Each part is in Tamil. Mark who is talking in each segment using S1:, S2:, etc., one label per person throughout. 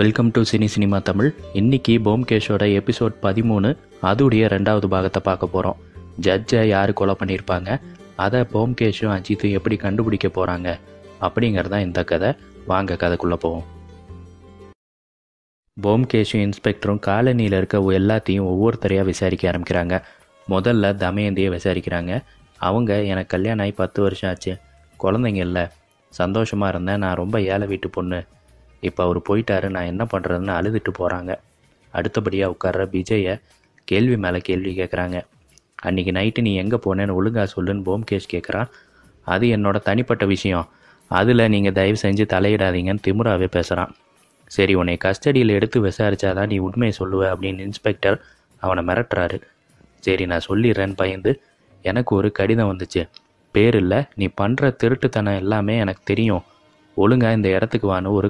S1: Welcome to cine cinema Tamil இன்னைக்கு போம்கேஷோட எபிசோட் பதிமூணு அதுடைய ரெண்டாவது பாகத்தை பார்க்க போகிறோம் ஜட்ஜை யார் கொலை பண்ணியிருப்பாங்க? அதை போம்கேஷும் அஜித்தும் எப்படி கண்டுபிடிக்க போகிறாங்க அப்படிங்கிறது தான் இந்த கதை. வாங்க கதைக்குள்ளே போவோம். போம்கேஷும் இன்ஸ்பெக்டரும் காலனியில் இருக்க எல்லாத்தையும் ஒவ்வொருத்தரையாக விசாரிக்க ஆரம்பிக்கிறாங்க. முதல்ல தமயந்தியை விசாரிக்கிறாங்க. அவங்க எனக்கு கல்யாணம் ஆகி பத்து வருஷம் ஆச்சு. குழந்தைங்க இல்லை. சந்தோஷமாக இருந்தேன். நான் ரொம்ப ஏழை வீட்டு பொண்ணு. இப்போ அவர் போயிட்டாரு நான் என்ன பண்ணுறதுன்னு அழுதுட்டு போகிறாங்க அடுத்தபடியாக உட்கார்ற விஜயை கேள்வி மேலே கேள்வி கேட்குறாங்க அன்றைக்கி நைட்டு நீ எங்கே போனேன்னு ஒழுங்காக சொல்லுன்னு போம்கேஷ் கேட்குறான் அது என்னோடய தனிப்பட்ட விஷயம். அதில் நீங்கள் தயவு செஞ்சு தலையிடாதீங்கன்னு திமுறாவே பேசுகிறான் சரி உன்னை கஸ்டடியில் எடுத்து விசாரிச்சாதான் நீ உண்மையை சொல்லுவ அப்படின்னு இன்ஸ்பெக்டர் அவனை மிரட்டுறாரு. சரி நான் சொல்லிடுறேன்னு பயந்து எனக்கு ஒரு கடிதம் வந்துச்சு. பேர் இல்லை நீ பண்ணுற திருட்டுத்தனம் எல்லாமே எனக்கு தெரியும். ஒழுங்காக இந்த இடத்துக்கு வான்னு ஒரு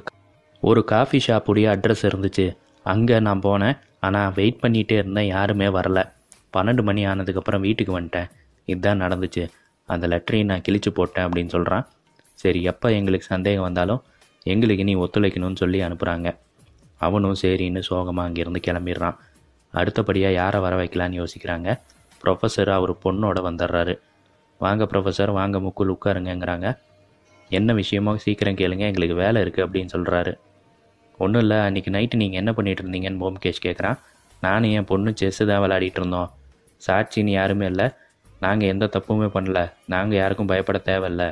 S1: ஒரு காஃபி ஷாப்புடைய அட்ரஸ் இருந்துச்சு. அங்கே நான் போனேன். ஆனால் வெயிட் பண்ணிகிட்டே இருந்தேன். யாருமே வரல. பன்னெண்டு மணி ஆனதுக்கப்புறம் வீட்டுக்கு வந்துட்டேன். இதுதான் நடந்துச்சு. அந்த லெட்டரையும் நான் கிழிச்சு போட்டேன் அப்படின்னு சொல்கிறான் சரி எப்போ எங்களுக்கு சந்தேகம் வந்தாலும் எங்களுக்கு நீ ஒத்துழைக்கணும்னு சொல்லி அனுப்புகிறாங்க அவனும் சரின்னு சோகமாக அங்கேருந்து கிளம்பிடுறான். அடுத்தபடியாக யாரை வர வைக்கலான்னு யோசிக்கிறாங்க. ப்ரொஃபஸர் அவர் பொண்ணோட வந்துடுறாரு. வாங்க ப்ரொஃபஸர் வாங்க முக்குள் உட்காருங்கங்கிறாங்க. என்ன விஷயமோ சீக்கிரம் கேளுங்க. எங்களுக்கு வேலை இருக்குது அப்படின்னு சொல்கிறாரு ஒன்றும் இல்லை அன்றைக்கி நைட்டு நீங்கள் என்ன பண்ணிட்டு இருந்தீங்கன்னு போம்கேஷ் கேட்குறான் நானும் என் பொண்ணு செஸ்ஸு தான் விளையாடிட்டு இருந்தோம். சாட்சின்னு யாருமே இல்லை. நாங்கள் எந்த தப்புமே பண்ணல. நாங்கள் யாருக்கும் பயப்பட தேவையில்ல.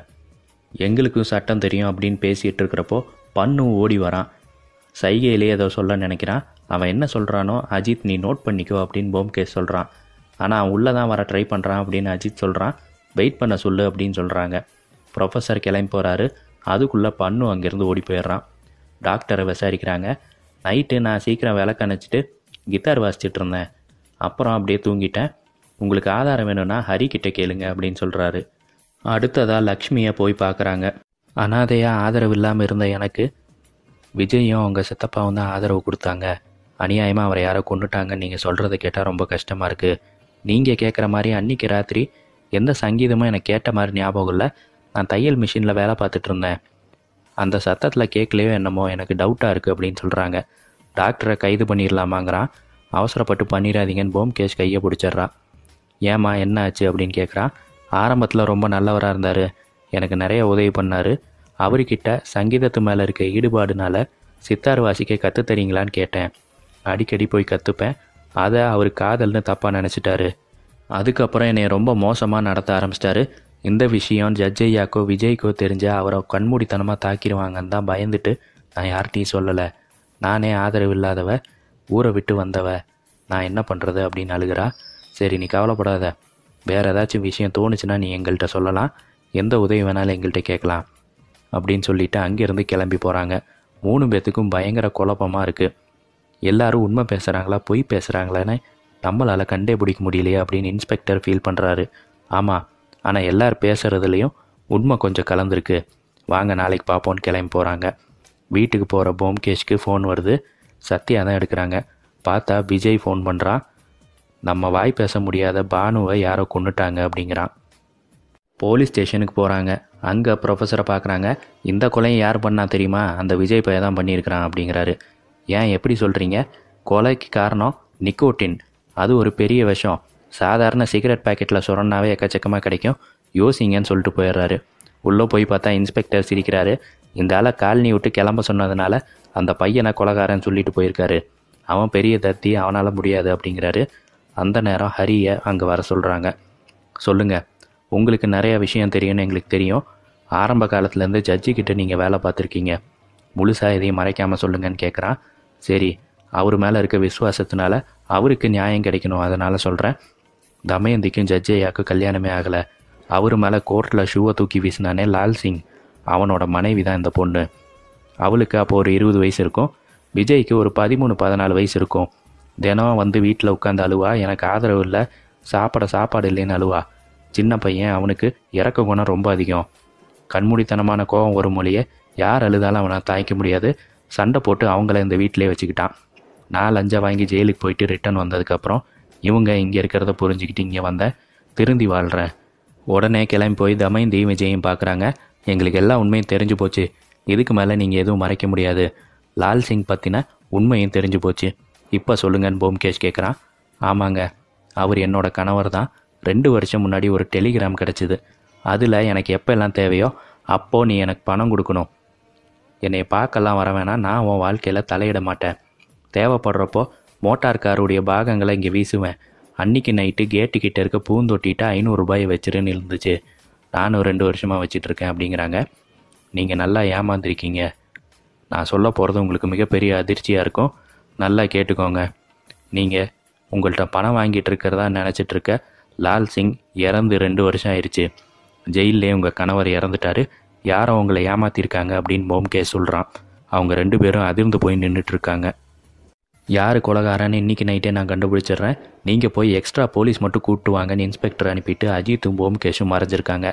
S1: எங்களுக்கும் சட்டம் தெரியும் அப்படின்னு பேசிகிட்டு இருக்கிறப்போ பண்ணும் ஓடி வரான். சைகையிலே ஏதோ சொல்ல நினைக்கிறான். அவன் என்ன சொல்கிறானோ அஜித் நீ நோட் பண்ணிக்கோ அப்படின்னு போம்கேஷ் சொல்கிறான் ஆனால் அவன் உள்ளே தான் வர ட்ரை பண்ணுறான் அப்படின்னு அஜித் சொல்கிறான் வெயிட் பண்ண சொல்லு அப்படின்னு சொல்கிறாங்க ப்ரொஃபஸர் கிளம்பி போகிறாரு அதுக்குள்ளே பண்ணு அங்கேருந்து ஓடி போயிடுறான். டாக்டரை விசாரிக்கிறாங்க. நைட்டு நான் சீக்கிரம் விளக்கணைச்சிட்டு கிட்டார் வாசிச்சுட்டு இருந்தேன். அப்புறம் அப்படியே தூங்கிட்டேன். உங்களுக்கு ஆதாரம் வேணும்னா ஹரி கிட்ட கேளுங்க அப்படின்னு சொல்கிறாரு அடுத்ததாக லக்ஷ்மியை போய் பார்க்குறாங்க. அனாதையாக ஆதரவு இல்லாமல் இருந்த எனக்கு விஜயும் அவங்க சித்தப்பாவும் தான் ஆதரவு கொடுத்தாங்க. அநியாயமாக அவரை யாரோ கொண்டுட்டாங்கன்னு நீங்கள் சொல்கிறத கேட்டால் ரொம்ப கஷ்டமாக இருக்குது நீங்கள் கேட்குற மாதிரி அன்னைக்கு ராத்திரி எந்த சங்கீதமும் எனக்கு கேட்ட மாதிரி ஞாபகம் இல்லை. நான் தையல் மிஷினில் வேலை பார்த்துட்டு இருந்தேன். அந்த சத்தத்தில் கேட்கலையோ என்னமோ எனக்கு டவுட்டாக இருக்குது அப்படின்னு சொல்கிறாங்க டாக்டரை கைது பண்ணிடலாமாங்கிறான் அவசரப்பட்டு பண்ணிடாதீங்கன்னு போம்கேஷ் கையை பிடிச்சிட்றா. ஏம்மா என்ன ஆச்சு அப்படின்னு கேட்குறான். ஆரம்பத்தில் ரொம்ப நல்லவராக இருந்தார். எனக்கு நிறைய உதவி பண்ணார். அவர்கிட்ட சங்கீதத்து மேலே இருக்க ஈடுபாடுனால சித்தார் வாசிக்க கற்று தரீங்களான்னு கேட்டேன். அடிக்கடி போய் கற்றுப்பேன் அதை அவர் காதல்னு தப்பாக நினச்சிட்டாரு. அதுக்கப்புறம் என்னை ரொம்ப மோசமாக நடத்த ஆரம்பிச்சிட்டாரு. இந்த விஷயம் ஜட்ஜையாக்கோ விஜய்க்கோ தெரிஞ்சால் அவரை கண்மூடித்தனமாக தாக்கிடுவாங்கன்னு தான் பயந்துட்டு நான் யார்கிட்டையும் சொல்லலை. நானே ஆதரவு இல்லாதவ ஊரை விட்டு வந்தவ. நான் என்ன பண்ணுறது அப்படின்னு அழுகிறா. சரி நீ கவலைப்படாத. வேறு ஏதாச்சும் விஷயம் தோணுச்சுன்னா நீ எங்கள்கிட்ட சொல்லலாம். எந்த உதவி வேணாலும் எங்கள்கிட்ட கேட்கலாம் அப்படின்னு சொல்லிட்டு அங்கேருந்து கிளம்பி போகிறாங்க மூணு பேத்துக்கும் பயங்கர குழப்பமாக இருக்குது எல்லாரும் உண்மை பேசுகிறாங்களா பொய் பேசுகிறாங்களான்னு நம்மளால் கண்டே பிடிக்க முடியலையே அப்படின்னு இன்ஸ்பெக்டர் ஃபீல் பண்ணுறாரு ஆமாம் ஆனால் எல்லார் பேசுகிறதுலையும் உண்மை கொஞ்சம் கலந்துருக்கு. வாங்க நாளைக்கு பார்ப்போன்னு கிளம்பி போகிறாங்க வீட்டுக்கு போகிற போம்கேஷ்க்கு ஃபோன் வருது. சத்யா தான் எடுக்கிறாங்க. பார்த்தா விஜய் ஃபோன் பண்ணுறான் நம்ம வாய் பேச முடியாத பானுவை யாரோ கொண்டுட்டாங்க அப்படிங்கிறான். போலீஸ் ஸ்டேஷனுக்கு போகிறாங்க அங்கே ப்ரொஃபஸரை பார்க்குறாங்க இந்த கொலையை யார் பண்ணா தெரியுமா? அந்த விஜய் பையன் தான் பண்ணியிருக்கிறான் அப்படிங்கிறாரு. ஏன் எப்படி சொல்கிறீங்க கொலைக்கு காரணம் நிக்கோட்டின். அது ஒரு பெரிய விஷம். சாதாரண சிகரெட் பாக்கெட்டில் சுரண்டாவே எக்கச்சக்கமாக கிடைக்கும். யோசிங்கன்னு சொல்லிட்டு போயிடுறாரு. உள்ளே போய் பார்த்தா இன்ஸ்பெக்டர் சிரிக்கிறாரு. இந்த ஆளை காலனி விட்டு கிளம்ப சொன்னதுனால அந்த பையனை கொலகாரன்னு சொல்லிட்டு போயிருக்காரு. அவன் பெரிய தத்தி அவனால் முடியாது அப்படிங்கிறாரு. அந்த நேரம் ஹரியை அங்கே வர சொல்கிறாங்க சொல்லுங்கள் உங்களுக்கு நிறைய விஷயம் தெரியும்னு எங்களுக்கு தெரியும். ஆரம்ப காலத்துலேருந்து ஜட்ஜி கிட்ட நீங்கள் வேலை பார்த்துருக்கீங்க. முழுசாக எதையும் மறைக்காமல் சொல்லுங்கன்னு கேட்குறான் சரி அவர் மேலே இருக்க விசுவாசத்தினால அவருக்கு நியாயம் கிடைக்கணும். அதனால் சொல்கிறேன் தமயந்திக்கும் ஜட்ஜையாக்கும் கல்யாணமே ஆகலை. அவர் மேலே கோர்ட்டில் ஷூவை தூக்கி வீசினானே லால் சிங். அவனோட மனைவி தான் இந்த பொண்ணு. அவளுக்கு அப்போ ஒரு இருபது வயசு இருக்கும். விஜய்க்கு ஒரு பதிமூணு பதினாலு வயசு இருக்கும். தினம் வந்து வீட்டில் உட்காந்து அழுவா. எனக்கு ஆதரவு இல்லை. சாப்பிட சாப்பாடு இல்லைன்னு அழுவா. சின்ன பையன் அவனுக்கு இறக்க குணம் ரொம்ப அதிகம். கண்மூடித்தனமான கோபம் ஒரு மொழியை யார் அழுதாலும் அவனை தாய்க்க முடியாது. சண்டை போட்டு அவங்கள இந்த வீட்டிலே வச்சுக்கிட்டான். நான் லஞ்சம் வாங்கி ஜெயிலுக்கு போயிட்டு ரிட்டர்ன் வந்ததுக்கப்புறம் இவங்க இங்கே இருக்கிறத புரிஞ்சுக்கிட்டு இங்கே வந்தேன் திருந்தி வாழ்கிறேன் உடனே கிளம்பி போய் தமையும் விஜயும் பார்க்குறாங்க எங்களுக்கு எல்லா உண்மையும் தெரிஞ்சு போச்சு. இதுக்கு மேலே நீங்கள் எதுவும் மறைக்க முடியாது. லால் சிங் பற்றின உண்மையும் தெரிஞ்சு போச்சு. இப்போ சொல்லுங்கன்னு போம்கேஷ் கேட்குறான் ஆமாங்க அவர் என்னோட கணவர் தான். ரெண்டு வருஷம் முன்னாடி ஒரு டெலிகிராம் கிடச்சிது. அதில் எனக்கு எப்போல்லாம் தேவையோ அப்போது நீ எனக்கு பணம் கொடுக்கணும். என்னை பார்க்கலாம் வர வேணாம். நான் உன் வாழ்க்கையில் தலையிட மாட்டேன். தேவைப்படுறப்போ மோட்டார் காருடைய பாகங்களை இங்கே வீசுவேன். அன்னைக்கு நைட்டு கேட்டுக்கிட்ட இருக்க பூந்தொட்டிட்டு ஐநூறுரூபாயை வச்சிருன்னு இருந்துச்சு நானும் ரெண்டு வருஷமாக வச்சிட்ருக்கேன் அப்படிங்கிறாங்க. நீங்கள் நல்லா ஏமாந்துருக்கீங்க. நான் சொல்ல போகிறது உங்களுக்கு மிகப்பெரிய அதிர்ச்சியாக இருக்கும். நல்லா கேட்டுக்கோங்க. நீங்கள் உங்கள்கிட்ட பணம் வாங்கிட்டு இருக்கிறதா நினச்சிட்ருக்க லால் சிங் இறந்து ரெண்டு வருஷம் ஆயிடுச்சு ஜெயிலே உங்கள் கணவர் இறந்துட்டாரு. யாரோ உங்களை ஏமாத்திருக்காங்க அப்படின்னு போம்கே சொல்கிறான் அவங்க ரெண்டு பேரும் அதிர்ந்து போய் நின்றுட்டுருக்காங்க யார் கொலகாரன்னு இன்றைக்கி நைட்டே நான் கண்டுபிடிச்சிடுறேன். நீங்கள் போய் எக்ஸ்ட்ரா போலீஸ் மட்டும் கூப்பிட்டு வாங்கன்னு இன்ஸ்பெக்டர் அனுப்பிட்டு அஜித்தும் போம்கேஷும் மறைஞ்சிருக்காங்க.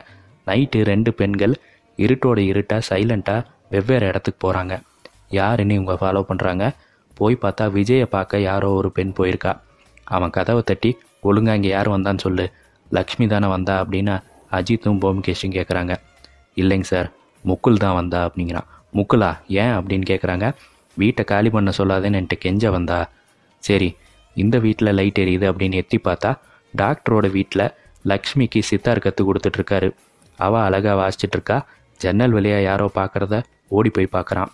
S1: நைட்டு ரெண்டு பெண்கள் இருட்டோட இருட்டாக சைலண்ட்டாக வெவ்வேறு இடத்துக்கு போகிறாங்க யாருன்னு இவங்க ஃபாலோ பண்ணுறாங்க போய் பார்த்தா விஜயை பார்க்க யாரோ ஒரு பெண் போயிருக்கா. அவன் கதவை தட்டி ஒழுங்கா இங்கே யார் வந்தான்னு சொல்லு. லக்ஷ்மி தானே வந்தா? அப்படின்னு அஜித்தும் போம்கேஷும் கேட்குறாங்க இல்லைங்க சார் முக்குல் தான் வந்தா அப்படிங்கிறான். முக்குலா? ஏன்? அப்படின்னு கேட்குறாங்க வீட்டை காலி பண்ண சொல்லாதேன்னு என்கிட்ட கெஞ்ச வந்தா சரி இந்த வீட்டில் லைட் எரியுது அப்படின்னு எத்தி பார்த்தா டாக்டரோட வீட்டில் லக்ஷ்மிக்கு சித்தார் கற்றுக் கொடுத்துட்ருக்காரு அவள் அழகாக வாசிச்சிட்டு இருக்கா. ஜன்னல் வழியாக யாரோ பார்க்குறத ஓடி போய் பார்க்குறான்.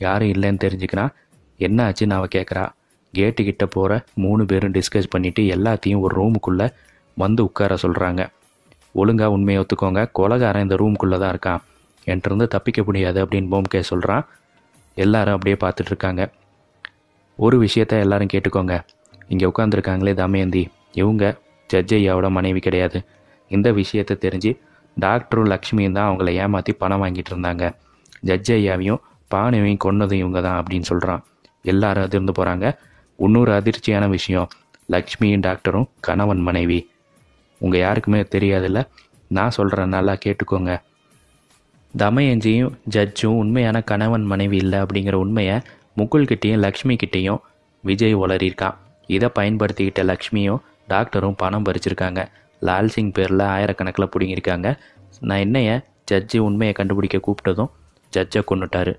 S1: யாரும் இல்லைன்னு தெரிஞ்சுக்கிறான் என்ன ஆச்சுன்னு அவள் கேட்குறா. கேட்டுக்கிட்ட போகிற மூணு பேரும் டிஸ்கஸ் பண்ணிவிட்டு எல்லாத்தையும் ஒரு ரூமுக்குள்ளே வந்து உட்கார சொல்கிறாங்க ஒழுங்காக உண்மையை ஒத்துக்கோங்க. கொலகாரன் இந்த ரூமுக்குள்ளே தான் இருக்கான் என்கிட்டருந்து தப்பிக்க முடியாது அப்படின்னு போம்கே சொல்கிறான் எல்லாரும் அப்படியே பார்த்துட்டு இருக்காங்க ஒரு விஷயத்த எல்லாரும் கேட்டுக்கோங்க. இங்கே உட்காந்துருக்காங்களே தமயந்தி. இவங்க ஜட்ஜ் ஐயாவோட மனைவி கிடையாது. இந்த விஷயத்தை தெரிஞ்சு டாக்டரும் லக்ஷ்மியும் தான் அவங்கள ஏமாற்றி பணம் வாங்கிட்டு இருந்தாங்க. ஜட்ஜ் ஐயாவையும் பானுவையும் கொன்னதும் இவங்க தான் அப்படின்னு சொல்கிறான் எல்லாரும் அதிர்ந்து போகிறாங்க இன்னொரு அதிர்ச்சியான விஷயம் லக்ஷ்மியும் டாக்டரும் கணவன் மனைவி. உங்கள் யாருக்குமே தெரியாதில்ல? நான் சொல்கிறேன் நல்லா கேட்டுக்கோங்க. தமயஞ்சியும் ஜட்ஜும் உண்மையான கணவன் மனைவி இல்லை அப்படிங்கிற உண்மையை முகுல்கிட்டேயும் லக்ஷ்மி கிட்டேயும் விஜய் உளறியிருக்கான் இதை பயன்படுத்திக்கிட்ட லக்ஷ்மியும் டாக்டரும் பணம் பறிச்சிருக்காங்க. லால் சிங் பேரில் ஆயிரக்கணக்கில் பிடுங்கியிருக்காங்க. நான் என்னைய ஜட்ஜு உண்மையை கண்டுபிடிக்க கூப்பிட்டதும் ஜட்ஜை கொண்டுட்டார்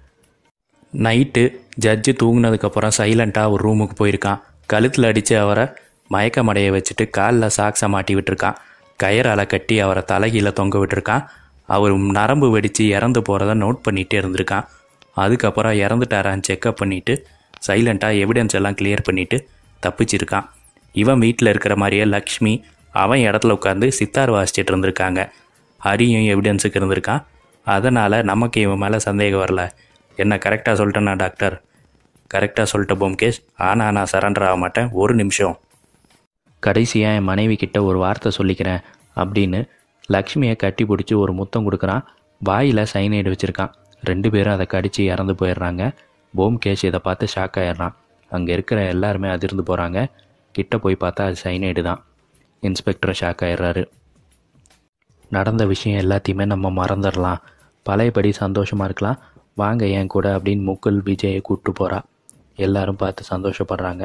S1: நைட்டு ஜட்ஜு தூங்கினதுக்கப்புறம் சைலண்ட்டாக ஒரு ரூமுக்கு போயிருக்கான். கழுத்தில் அடித்து அவரை மயக்கமடைய வச்சுட்டு காலில் சாக்ஸை மாட்டி விட்டுருக்கான். கயிறால் கட்டி அவரை தலைகீழ தொங்க விட்டுருக்கான். அவர் நரம்பு வெடித்து இறந்து போகிறத நோட் பண்ணிகிட்டே இருந்திருக்கான். அதுக்கப்புறம் இறந்துட்டாரான்னு செக்கப் பண்ணிவிட்டு சைலண்ட்டாக எவிடன்ஸ் எல்லாம் கிளியர் பண்ணிவிட்டு தப்பிச்சிருக்கான். இவன் வீட்டில் இருக்கிற மாதிரியே லக்ஷ்மி அவன் இடத்துல உட்காந்து சித்தார் வாசிச்சிட்டு இருந்திருக்காங்க. ஹரியும் எவிடன்ஸுக்கு இருந்திருக்கான். அதனால் நமக்கு இவன் மேலே சந்தேகம் வரல. என்ன கரெக்டாக சொல்லிட்டேனா டாக்டர் கரெக்டாக சொல்லிட்ட போம்கேஷ் ஆனால் நான் சரண்டர் ஆக மாட்டேன். ஒரு நிமிஷம். கடைசியாக என் மனைவி கிட்ட ஒரு வார்த்தை சொல்லிக்கிறேன் அப்படின்னு லக்ஷ்மியை கட்டி பிடிச்சி ஒரு முத்தம் கொடுக்குறான். வாயில் சைனைடு வச்சுருக்கான். ரெண்டு பேரும் அதை கடித்து இறந்து போயிடுறாங்க. போம்கேஷ் இதை பார்த்து ஷாக் ஆயிடுறான். அங்கே இருக்கிற எல்லாருமே அதிர்ந்து போகிறாங்க கிட்ட போய் பார்த்தா அது சைனைடு தான். இன்ஸ்பெக்டர் ஷாக் ஆயிடுறாரு. நடந்த விஷயம் எல்லாத்தையுமே நம்ம மறந்துடலாம். பழையபடி சந்தோஷமாக இருக்கலாம். வாங்க என் கூட அப்படின்னு முகுல் விஜயை கூப்பிட்டு போகிறா எல்லாரும் பார்த்து சந்தோஷப்படுறாங்க.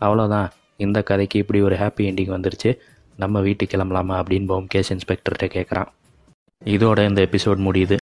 S1: அவ்வளோதான் இந்த கதைக்கு இப்படி ஒரு ஹாப்பி எண்டிங் வந்துருச்சு. நம்ம வீட்டுக்கு கிளம்பலாமா அப்படின்னு போம் கேஸ் இன்ஸ்பெக்டர்கிட்ட கேட்குறான் இதோட இந்த எபிசோட் முடியுது.